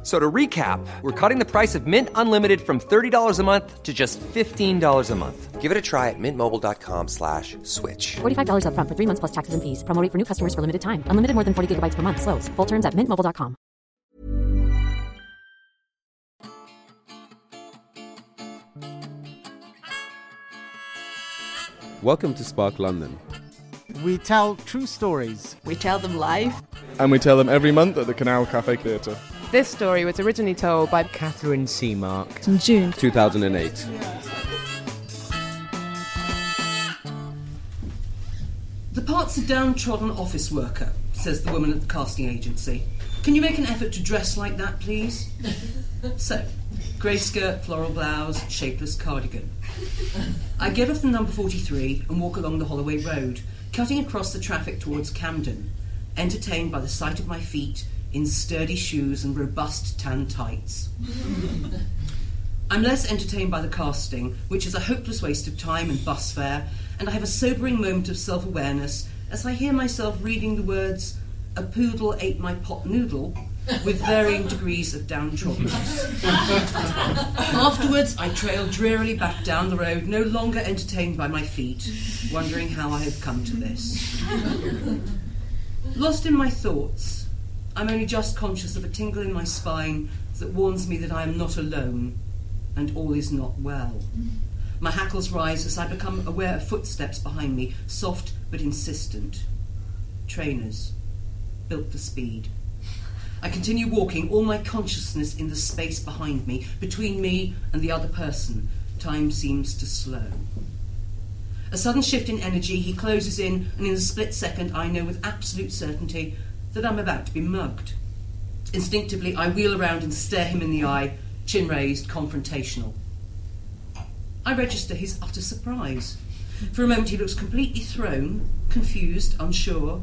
F- So to recap, we're cutting the price of Mint Unlimited from $30 a month to just $15 a month. Give it a try at mintmobile.com slash switch. $45 upfront for three months plus taxes and fees. Promo rate for new customers for limited time. Unlimited more than 40 gigabytes per month. Slows. Full terms at mintmobile.com. Welcome to Spark London, We tell true stories. We tell them live. and we tell them every month at the Canal Cafe Theatre. This story was originally told by Catherine Seamark. In June. 2008. The part's a downtrodden office worker, says the woman at the casting agency. Can you make an effort to dress like that, please? so, grey skirt, floral blouse, shapeless cardigan. I get off the number 43 and walk along the Holloway Road, cutting across the traffic towards Camden, entertained by the sight of my feet in sturdy shoes and robust tan tights. I'm less entertained by the casting, which is a hopeless waste of time and bus fare, and I have a sobering moment of self awareness as I hear myself reading the words, A poodle ate my pot noodle, with varying degrees of downtroddenness. Afterwards, I trail drearily back down the road, no longer entertained by my feet, wondering how I have come to this. Lost in my thoughts, I'm only just conscious of a tingle in my spine that warns me that I am not alone and all is not well. My hackles rise as I become aware of footsteps behind me, soft but insistent. Trainers, built for speed. I continue walking, all my consciousness in the space behind me, between me and the other person. Time seems to slow. A sudden shift in energy, he closes in, and in a split second, I know with absolute certainty that I'm about to be mugged. Instinctively, I wheel around and stare him in the eye, chin raised, confrontational. I register his utter surprise. For a moment, he looks completely thrown, confused, unsure,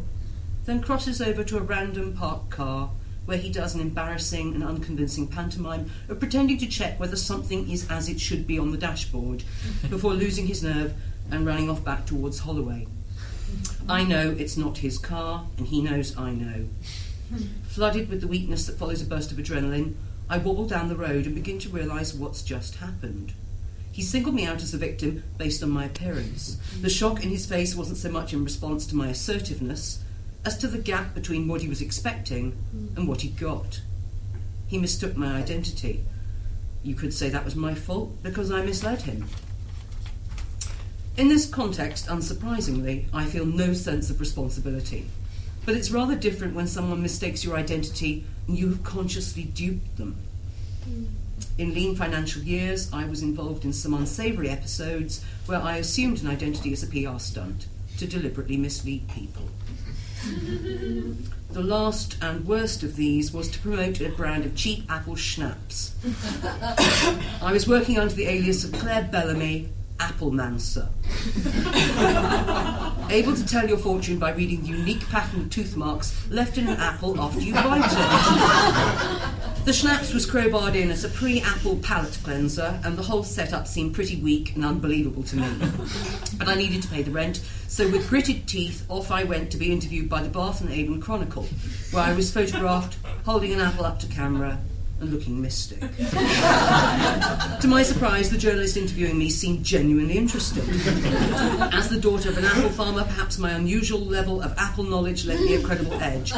then crosses over to a random parked car where he does an embarrassing and unconvincing pantomime of pretending to check whether something is as it should be on the dashboard before losing his nerve and running off back towards Holloway. I know it's not his car, and he knows I know. Flooded with the weakness that follows a burst of adrenaline, I wobble down the road and begin to realise what's just happened. He singled me out as a victim based on my appearance. The shock in his face wasn't so much in response to my assertiveness as to the gap between what he was expecting and what he got. He mistook my identity. You could say that was my fault because I misled him. In this context, unsurprisingly, I feel no sense of responsibility. But it's rather different when someone mistakes your identity and you have consciously duped them. Hmm. In lean financial years, I was involved in some unsavoury episodes where I assumed an identity as a PR stunt to deliberately mislead people. The last and worst of these was to promote a brand of cheap apple schnapps. I was working under the alias of Claire Bellamy, Applemancer. Able to tell your fortune by reading the unique pattern of tooth marks left in an apple after you bite it. The schnapps was crowbarred in as a pre-apple palate cleanser, and the whole setup seemed pretty weak and unbelievable to me. But I needed to pay the rent, so with gritted teeth, off I went to be interviewed by the Bath and Avon Chronicle, where I was photographed holding an apple up to camera and looking mystic. to my surprise, the journalist interviewing me seemed genuinely interested. As the daughter of an apple farmer, perhaps my unusual level of apple knowledge lent me a credible edge.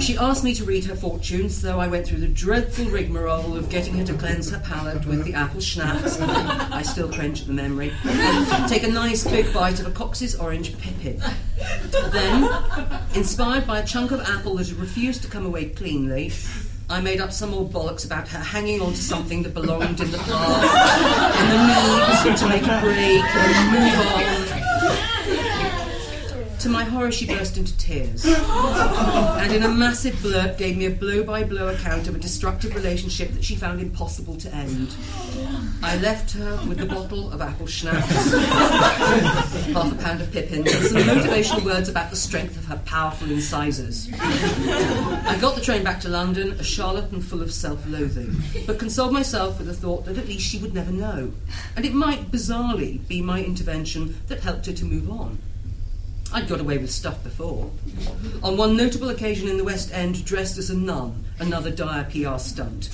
She asked me to read her fortune, so I went through the dreadful rigmarole of getting her to cleanse her palate with the apple schnapps. I still cringe at the memory. And take a nice big bite of a Cox's orange pippin. Then, inspired by a chunk of apple that had refused to come away cleanly, I made up some old bollocks about her hanging on to something that belonged in the past, and the need to make a break and move on. To my horror, she burst into tears, and in a massive blurb gave me a blow-by-blow account of a destructive relationship that she found impossible to end. I left her with the bottle of apple schnapps, half a pound of pippins, and some motivational words about the strength of her powerful incisors. I got the train back to London, a charlatan full of self-loathing, but consoled myself with the thought that at least she would never know, and it might bizarrely be my intervention that helped her to move on. I'd got away with stuff before. On one notable occasion in the West End, dressed as a nun, another dire PR stunt.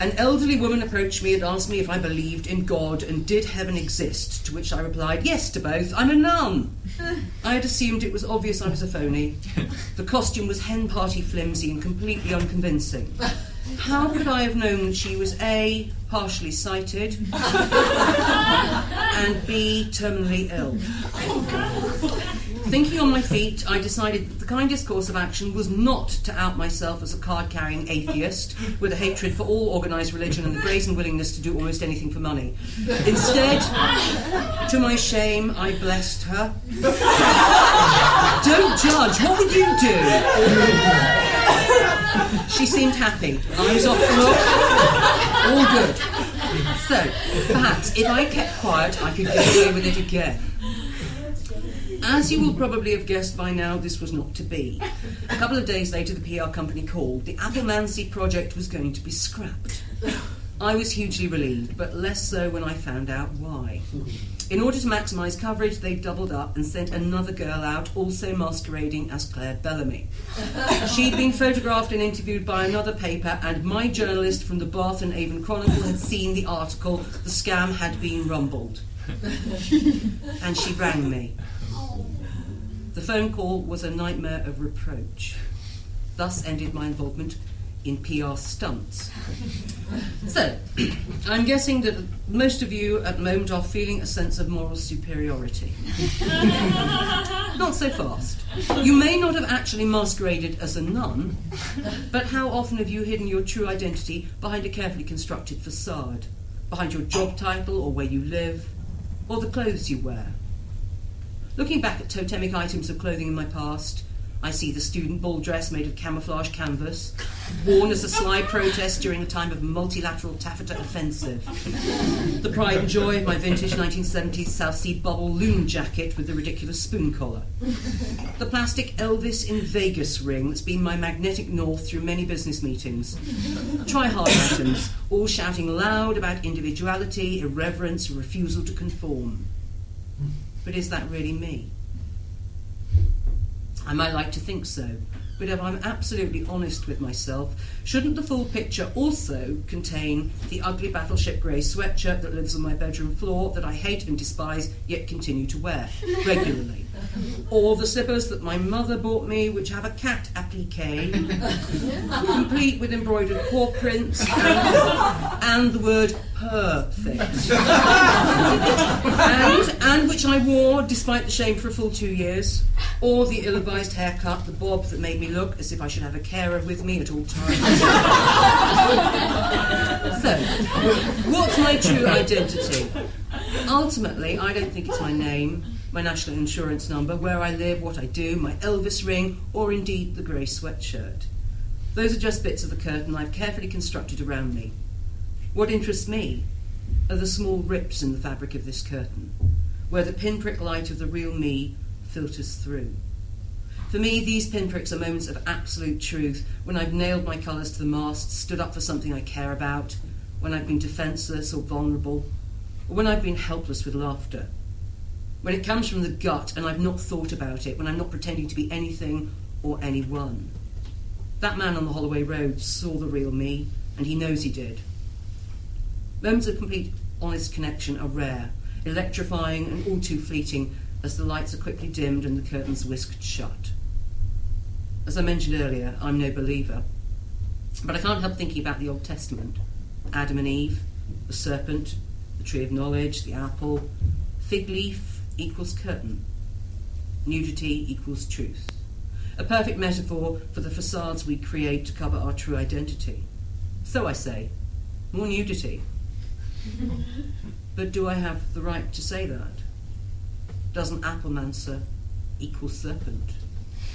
An elderly woman approached me and asked me if I believed in God and did heaven exist, to which I replied, yes to both, I'm a nun. I had assumed it was obvious I was a phony. The costume was hen party flimsy and completely unconvincing. How could I have known that she was A, partially sighted, and B, terminally ill? Oh, Thinking on my feet, I decided that the kindest course of action was not to out myself as a card carrying atheist with a hatred for all organised religion and the brazen willingness to do almost anything for money. Instead, to my shame, I blessed her. Don't judge, what would you do? She seemed happy, eyes off the look, all good. So, perhaps if I kept quiet, I could get away with it again. As you will probably have guessed by now, this was not to be. A couple of days later, the PR company called. The Applemancy project was going to be scrapped. I was hugely relieved, but less so when I found out why. In order to maximise coverage, they doubled up and sent another girl out, also masquerading as Claire Bellamy. She'd been photographed and interviewed by another paper, and my journalist from the Bath and Avon Chronicle had seen the article. The scam had been rumbled. and she rang me. The phone call was a nightmare of reproach. Thus ended my involvement in PR stunts. So, I'm guessing that most of you at the moment are feeling a sense of moral superiority. not so fast. You may not have actually masqueraded as a nun, but how often have you hidden your true identity behind a carefully constructed facade? Behind your job title or where you live, or the clothes you wear? Looking back at totemic items of clothing in my past, I see the student ball dress made of camouflage canvas, worn as a sly protest during a time of multilateral taffeta offensive. The pride and joy of my vintage 1970s South Sea bubble loom jacket with the ridiculous spoon collar. The plastic Elvis in Vegas ring that's been my magnetic north through many business meetings. Try hard items, all shouting loud about individuality, irreverence, refusal to conform. But is that really me? I might like to think so, but if I'm absolutely honest with myself, shouldn't the full picture also contain the ugly battleship grey sweatshirt that lives on my bedroom floor that I hate and despise yet continue to wear regularly? Or the slippers that my mother bought me, which have a cat applique, complete with embroidered paw prints and, and the word perfect. and, and which I wore, despite the shame, for a full two years. Or the ill advised haircut, the bob that made me look as if I should have a carer with me at all times. so, what's my true identity? Ultimately, I don't think it's my name, my national insurance number, where I live, what I do, my Elvis ring, or indeed the grey sweatshirt. Those are just bits of the curtain I've carefully constructed around me. What interests me are the small rips in the fabric of this curtain, where the pinprick light of the real me filters through. For me, these pinpricks are moments of absolute truth when I've nailed my colours to the mast, stood up for something I care about, when I've been defenceless or vulnerable, or when I've been helpless with laughter. When it comes from the gut and I've not thought about it, when I'm not pretending to be anything or anyone. That man on the Holloway Road saw the real me, and he knows he did. Moments of complete, honest connection are rare, electrifying and all too fleeting as the lights are quickly dimmed and the curtains whisked shut. As I mentioned earlier, I'm no believer, but I can't help thinking about the Old Testament Adam and Eve, the serpent, the tree of knowledge, the apple, fig leaf equals curtain, nudity equals truth. A perfect metaphor for the facades we create to cover our true identity. So I say, more nudity. but do I have the right to say that? Doesn't Applemancer equal serpent?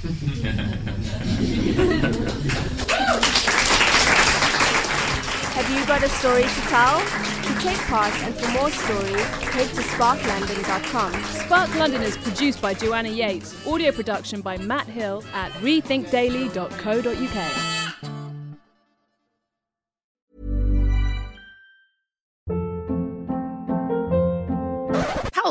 Have you got a story to tell? To take part and for more stories, head to sparklondon.com. Spark London is produced by Joanna Yates, audio production by Matt Hill at rethinkdaily.co.uk.